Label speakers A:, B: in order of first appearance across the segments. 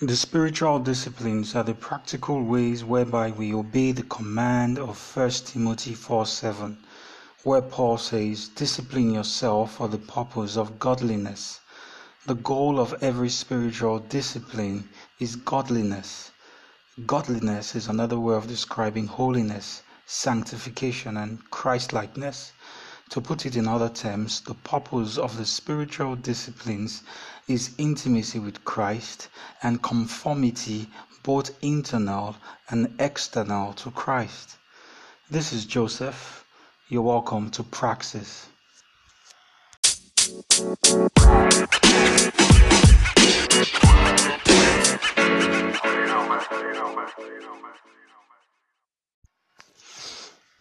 A: The spiritual disciplines are the practical ways whereby we obey the command of 1 Timothy 4 7, where Paul says, Discipline yourself for the purpose of godliness. The goal of every spiritual discipline is godliness. Godliness is another way of describing holiness, sanctification, and Christlikeness. To put it in other terms, the purpose of the spiritual disciplines is intimacy with Christ and conformity, both internal and external, to Christ. This is Joseph. You're welcome to Praxis.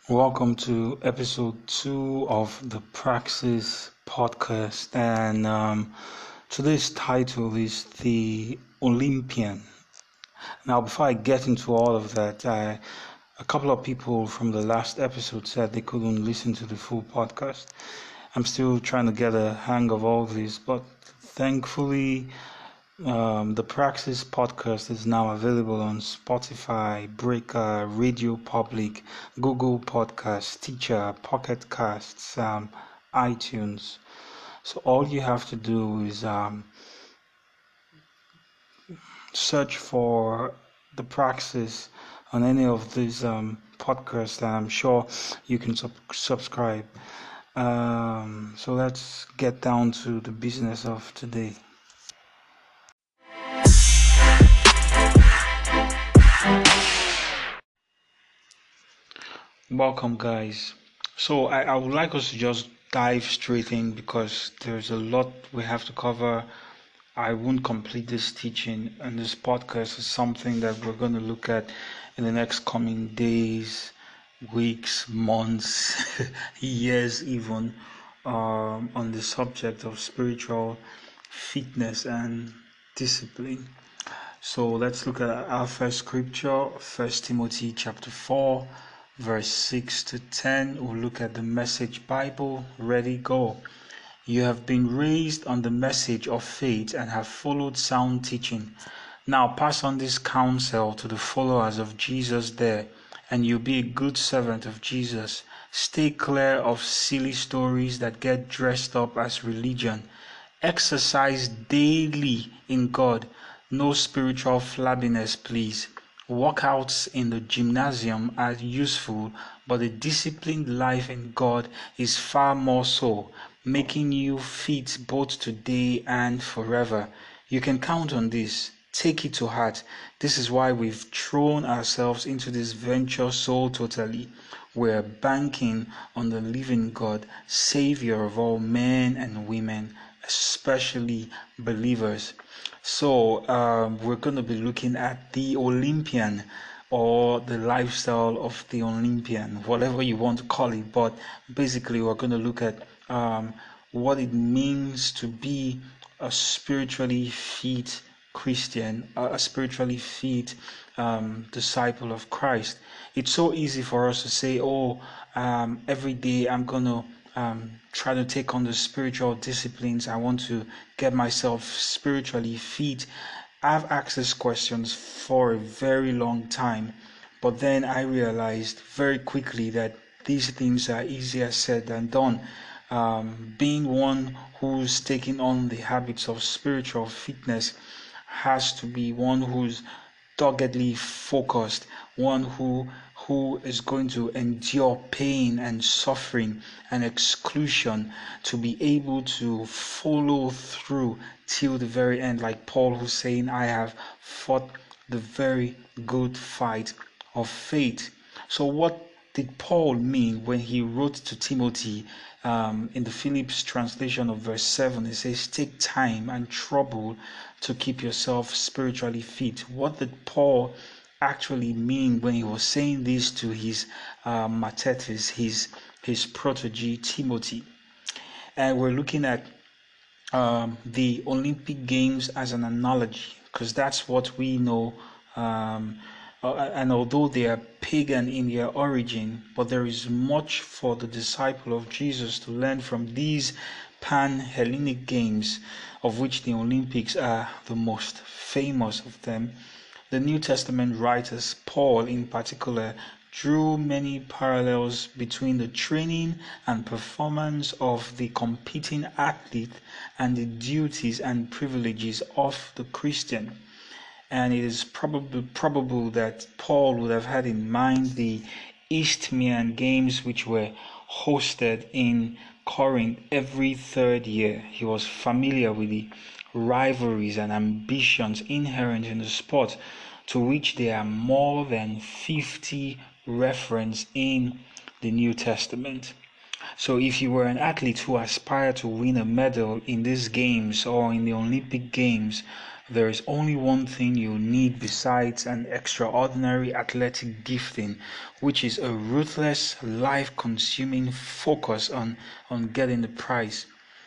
A: Welcome to episode two of the Praxis podcast, and um, today's title is The Olympian. Now, before I get into all of that, I, a couple of people from the last episode said they couldn't listen to the full podcast. I'm still trying to get a hang of all this, but thankfully, um, the Praxis podcast is now available on Spotify, Breaker, Radio Public, Google Podcasts, Stitcher, Pocket Casts, um, iTunes. So all you have to do is um, search for the Praxis on any of these um, podcasts, and I'm sure you can sub- subscribe. Um, so let's get down to the business of today. Welcome, guys. So, I, I would like us to just dive straight in because there's a lot we have to cover. I won't complete this teaching, and this podcast is something that we're going to look at in the next coming days, weeks, months, years, even um, on the subject of spiritual fitness and discipline. So let's look at our first scripture, First Timothy chapter four verse 6 to 10. We'll look at the message Bible. Ready, go. You have been raised on the message of faith and have followed sound teaching. Now pass on this counsel to the followers of Jesus there, and you'll be a good servant of Jesus. Stay clear of silly stories that get dressed up as religion. Exercise daily in God. No spiritual flabbiness, please. Workouts in the gymnasium are useful, but a disciplined life in God is far more so, making you fit both today and forever. You can count on this. Take it to heart. This is why we've thrown ourselves into this venture so totally. We're banking on the living God, Savior of all men and women, especially believers. So um, we're going to be looking at the Olympian or the lifestyle of the Olympian, whatever you want to call it. But basically, we're going to look at um, what it means to be a spiritually fit Christian, a spiritually fit um, disciple of Christ. It's so easy for us to say, "Oh, um, every day I'm going to." Um, try to take on the spiritual disciplines. I want to get myself spiritually fit. I've asked these questions for a very long time, but then I realized very quickly that these things are easier said than done. Um, being one who's taking on the habits of spiritual fitness has to be one who's doggedly focused, one who who is going to endure pain and suffering and exclusion to be able to follow through till the very end, like Paul, who's saying, I have fought the very good fight of faith. So, what did Paul mean when he wrote to Timothy um, in the Phillips translation of verse 7? He says, Take time and trouble to keep yourself spiritually fit. What did Paul actually mean when he was saying this to his uh, his his protege Timothy. And we're looking at um, the Olympic Games as an analogy because that's what we know. Um, uh, and although they are pagan in their origin, but there is much for the disciple of Jesus to learn from these pan Hellenic Games, of which the Olympics are the most famous of them, the New Testament writers, Paul in particular, drew many parallels between the training and performance of the competing athlete and the duties and privileges of the Christian. And it is probably probable that Paul would have had in mind the Isthmian Games, which were hosted in Corinth every third year. He was familiar with the rivalries and ambitions inherent in the sport, to which there are more than 50 reference in the New Testament. So, if you were an athlete who aspired to win a medal in these games or in the Olympic Games, there is only one thing you need besides an extraordinary athletic gifting, which is a ruthless, life consuming focus on, on getting the prize.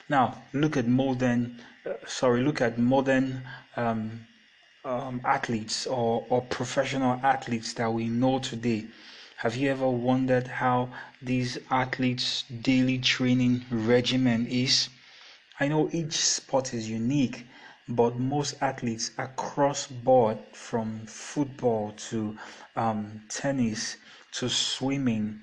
A: Now, look at modern, uh, sorry, look at modern um, um, athletes or, or professional athletes that we know today. Have you ever wondered how these athletes' daily training regimen is? I know each sport is unique, but most athletes across board, from football to um, tennis to swimming,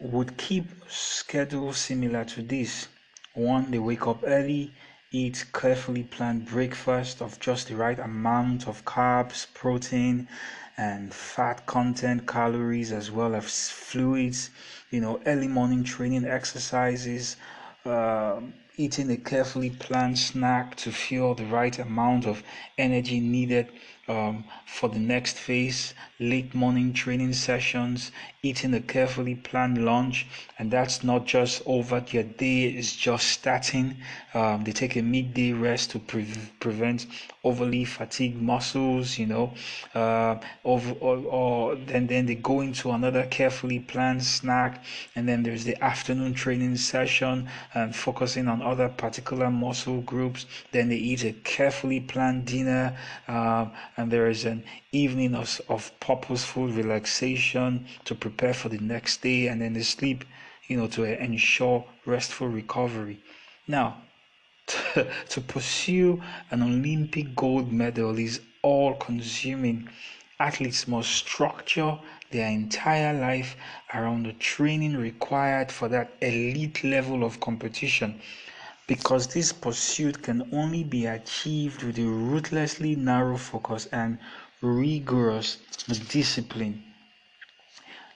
A: would keep schedules similar to this. One, they wake up early, eat carefully planned breakfast of just the right amount of carbs, protein, and fat content, calories, as well as fluids. You know, early morning training exercises, uh, eating a carefully planned snack to fuel the right amount of energy needed um, for the next phase, late morning training sessions, eating a carefully planned lunch, and that's not just over their day, is just starting. Um, they take a midday rest to pre- prevent overly fatigued muscles, you know, uh, over, or, or then, then they go into another carefully planned snack, and then there's the afternoon training session and focusing on other particular muscle groups. Then they eat a carefully planned dinner. Um, and there is an evening of, of purposeful relaxation to prepare for the next day and then the sleep you know to ensure restful recovery. Now to, to pursue an olympic gold medal is all consuming athletes must structure their entire life around the training required for that elite level of competition because this pursuit can only be achieved with a ruthlessly narrow focus and rigorous discipline.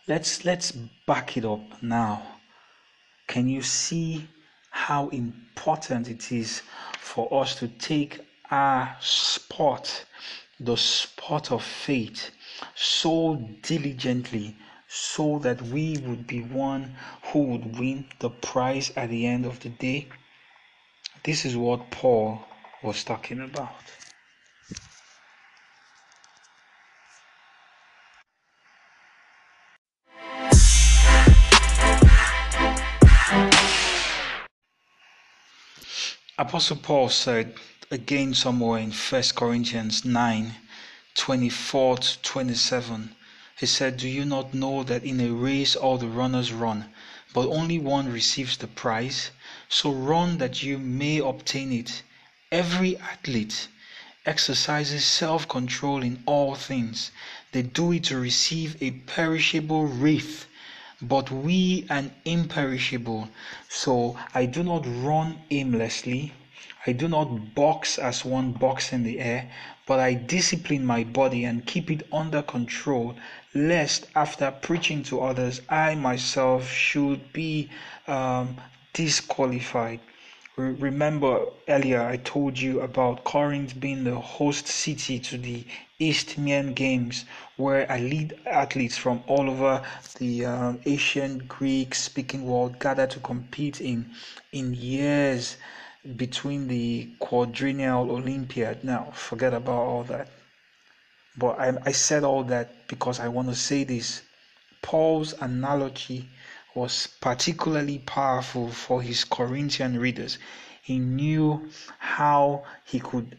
A: Let's let's back it up now. Can you see how important it is for us to take our spot the spot of faith, so diligently so that we would be one who would win the prize at the end of the day? This is what Paul was talking about. Apostle Paul said again somewhere in 1 Corinthians 9 24 to 27, he said, Do you not know that in a race all the runners run, but only one receives the prize? So run that you may obtain it. Every athlete exercises self control in all things. They do it to receive a perishable wreath, but we an imperishable. So I do not run aimlessly. I do not box as one box in the air, but I discipline my body and keep it under control, lest after preaching to others, I myself should be um, disqualified. Remember earlier I told you about Corinth being the host city to the Isthmian Games, where elite athletes from all over the uh, Asian Greek speaking world gathered to compete in in years between the quadrennial Olympiad. Now, forget about all that. But I, I said all that because I want to say this. Paul's analogy was particularly powerful for his Corinthian readers. He knew how he could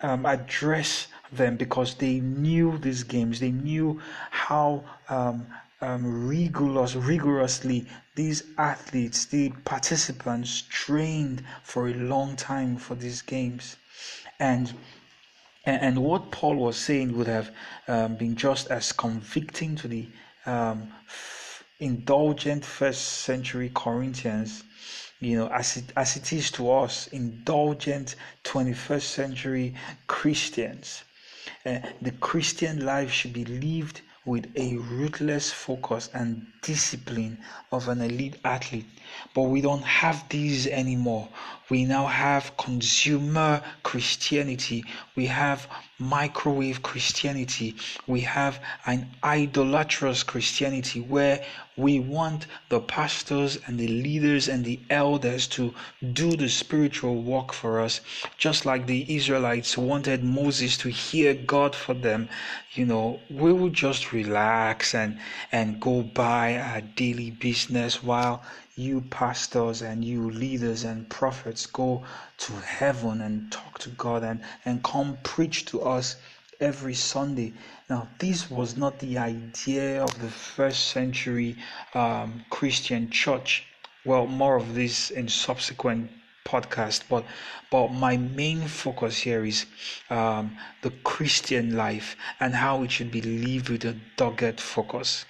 A: um, address them because they knew these games. They knew how um, um, rigorous, rigorously these athletes, the participants trained for a long time for these games, and and, what Paul was saying would have um, been just as convicting to the um, indulgent first century Corinthians, you know, as it, as it is to us, indulgent 21st century Christians. Uh, the Christian life should be lived with a ruthless focus and discipline of an elite athlete. But we don't have these anymore. We now have consumer Christianity. We have microwave Christianity. We have an idolatrous Christianity where we want the pastors and the leaders and the elders to do the spiritual work for us, just like the Israelites wanted Moses to hear God for them. You know, we will just relax and, and go by our daily business while you pastors and you leaders and prophets go to heaven and talk to God and, and come preach to us every Sunday. Now, this was not the idea of the first century um, Christian church. Well, more of this in subsequent podcast, but but my main focus here is um, the Christian life and how it should be lived with a dogged focus.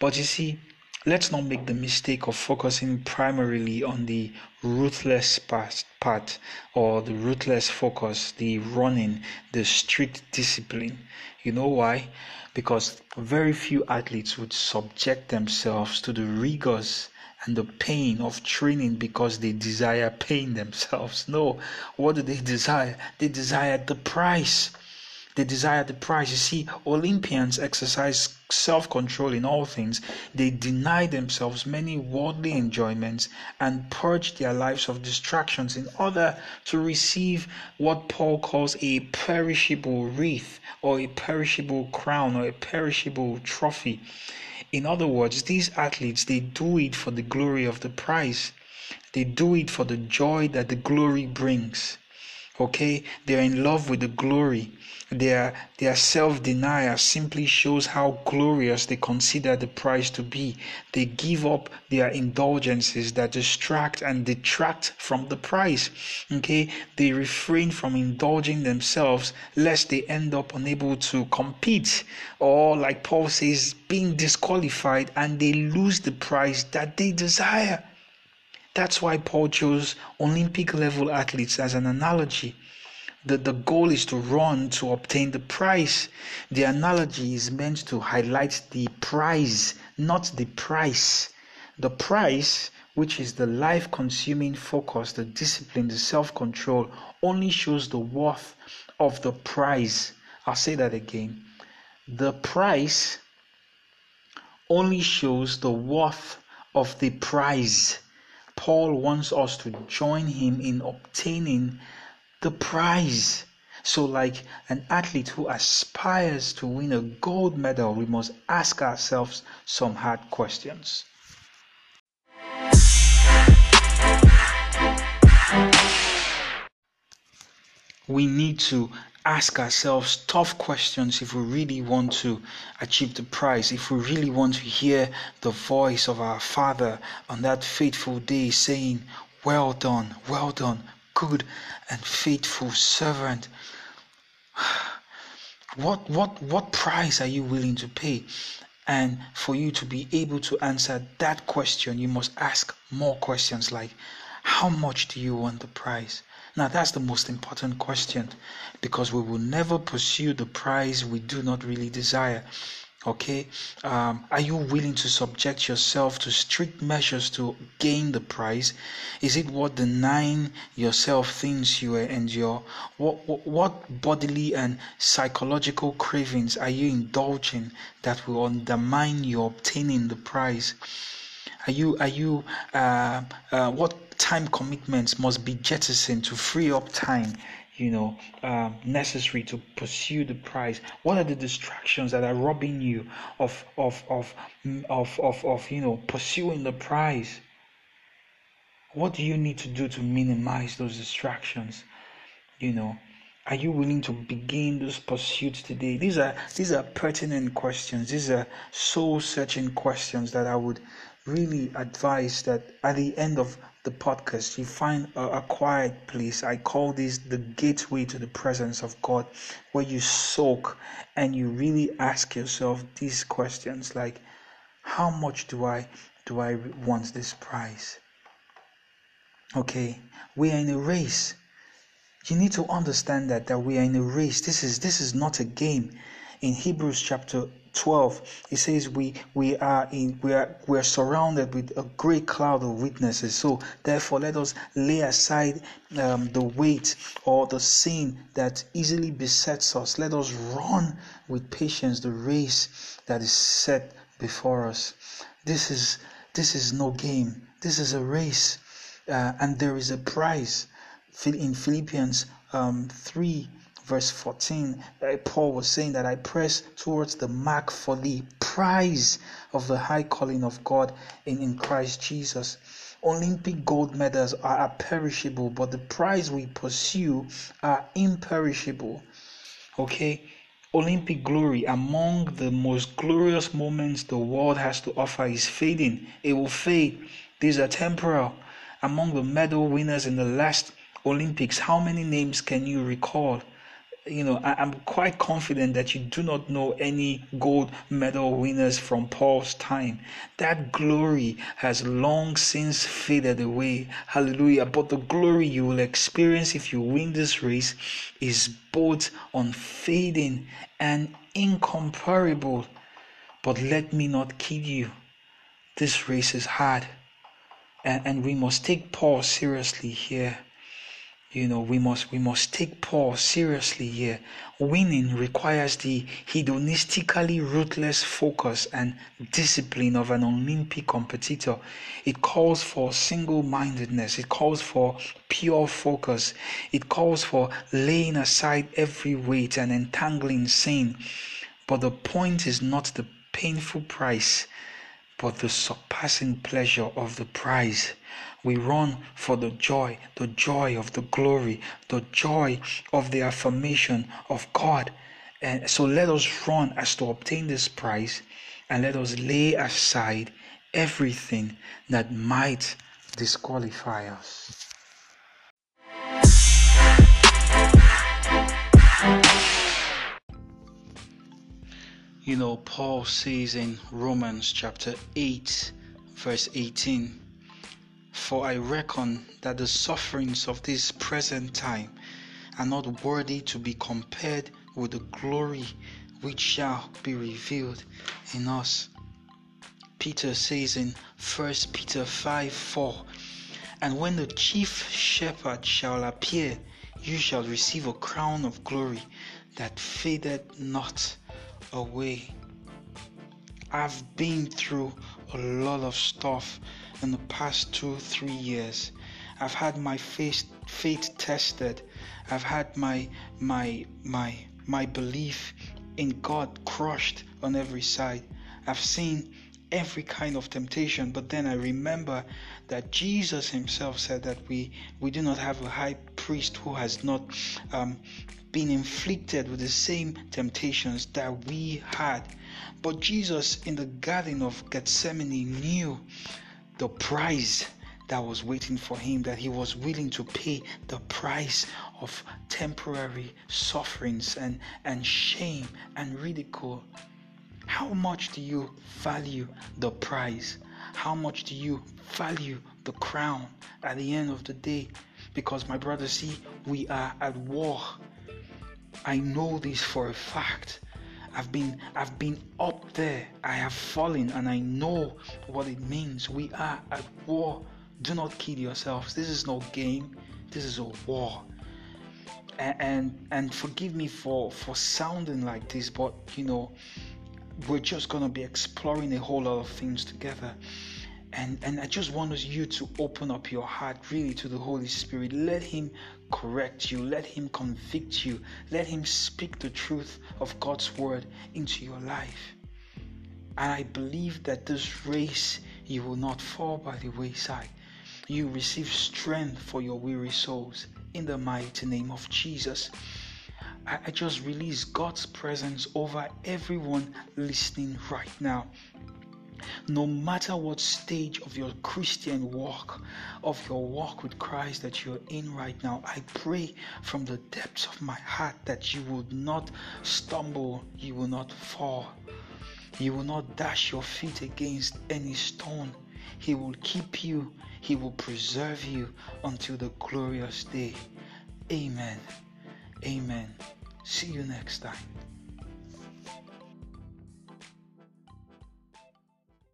A: But you see, let's not make the mistake of focusing primarily on the ruthless part, part or the ruthless focus, the running, the strict discipline. You know why? Because very few athletes would subject themselves to the rigors and the pain of training because they desire pain themselves. No, what do they desire? They desire the price. They desire the prize. You see, Olympians exercise self control in all things. They deny themselves many worldly enjoyments and purge their lives of distractions in order to receive what Paul calls a perishable wreath or a perishable crown or a perishable trophy. In other words, these athletes they do it for the glory of the prize. They do it for the joy that the glory brings. Okay, they're in love with the glory. Their, their self denial simply shows how glorious they consider the prize to be. They give up their indulgences that distract and detract from the prize. Okay, they refrain from indulging themselves lest they end up unable to compete, or like Paul says, being disqualified and they lose the prize that they desire. That's why Paul chose Olympic level athletes as an analogy. The, the goal is to run to obtain the prize. The analogy is meant to highlight the prize, not the price. The price, which is the life consuming focus, the discipline, the self control, only shows the worth of the prize. I'll say that again. The price only shows the worth of the prize. Paul wants us to join him in obtaining the prize. So, like an athlete who aspires to win a gold medal, we must ask ourselves some hard questions. We need to ask ourselves tough questions if we really want to achieve the prize, if we really want to hear the voice of our Father on that fateful day saying, Well done, well done, good and faithful servant. What, what, what price are you willing to pay? And for you to be able to answer that question, you must ask more questions like, How much do you want the prize? Now, that's the most important question because we will never pursue the prize we do not really desire. Okay, um, are you willing to subject yourself to strict measures to gain the prize? Is it what denying yourself things you endure? What, what, what bodily and psychological cravings are you indulging that will undermine your obtaining the prize? Are you are you uh, uh, what time commitments must be jettisoned to free up time you know um, necessary to pursue the prize what are the distractions that are robbing you of of of of of, of you know pursuing the prize what do you need to do to minimize those distractions you know Are you willing to begin this pursuit today? These are these are pertinent questions. These are soul searching questions that I would really advise that at the end of the podcast you find a, a, quiet place. I call this the gateway to the presence of God, where you soak and you really ask yourself these questions like, how much do I do I want this prize? Okay, we are in a race you need to understand that that we are in a race. This is this is not a game. In Hebrews chapter 12 he says we we are in we are we are surrounded with a great cloud of witnesses. So therefore let us lay aside um, the weight or the sin that easily besets us. Let us run with patience the race that is set before us. This is this is no game. This is a race. Uh, and there is a prize in Philippians um, 3, verse 14, uh, Paul was saying that I press towards the mark for the prize of the high calling of God in, in Christ Jesus. Olympic gold medals are perishable, but the prize we pursue are imperishable. Okay? Olympic glory, among the most glorious moments the world has to offer, is fading. It will fade. These are temporal. Among the medal winners in the last Olympics, how many names can you recall? You know, I, am quite confident that you do not know any gold medal winners from Paul's time. That glory has long since faded away. Hallelujah. But the glory you will experience if you win this race is both unfading and incomparable. But let me not kid you. This race is hard. And, and we must take Paul seriously here you know we must we must take paul seriously here. Winning requires the hedonistically ruthless focus and discipline of an olympic competitor. It calls for single-mindedness. It calls for pure focus. It calls for laying aside every weight and entangling sin. But the point is not the painful price but the surpassing pleasure of the prize we run for the joy, the joy of the glory, the joy of the affirmation of God. And so let us run as to obtain this prize and let us lay aside everything that might disqualify us. You know, Paul says in Romans chapter 8, verse 18 for I reckon that the sufferings of this present time are not worthy to be compared with the glory which shall be revealed in us. Peter says in 1 Peter 5 4, And when the chief shepherd shall appear, you shall receive a crown of glory that fadeth not away. I've been through a lot of stuff in the past two, three years. I've had my faith, faith tested. I've had my my my my belief in God crushed on every side. I've seen every kind of temptation, but then I remember that Jesus Himself said that we we do not have a high priest who has not um, been inflicted with the same temptations that we had. But Jesus in the Garden of Gethsemane knew the price that was waiting for him, that he was willing to pay the price of temporary sufferings and, and shame and ridicule. How much do you value the prize? How much do you value the crown at the end of the day? Because, my brother, see, we are at war. I know this for a fact. I've been I've been up there. I have fallen and I know what it means. We are at war. Do not kid yourselves. This is no game. This is a war. And and, and forgive me for for sounding like this, but you know, we're just gonna be exploring a whole lot of things together and and i just want you to open up your heart really to the holy spirit. Let him correct you. Let him convict you. Let him speak the truth of god's word into your life. And i believe that this race you will not fall by the wayside. You receive strength for your weary souls in the mighty name of jesus. I, just release God's presence over everyone listening right now no matter what stage of your Christian walk, of your walk with Christ that you're in right now, I pray from the depths of my heart that you will not stumble, you will not fall, you will not dash your feet against any stone. He will keep you, He will preserve you until the glorious day. Amen. Amen. See you next time.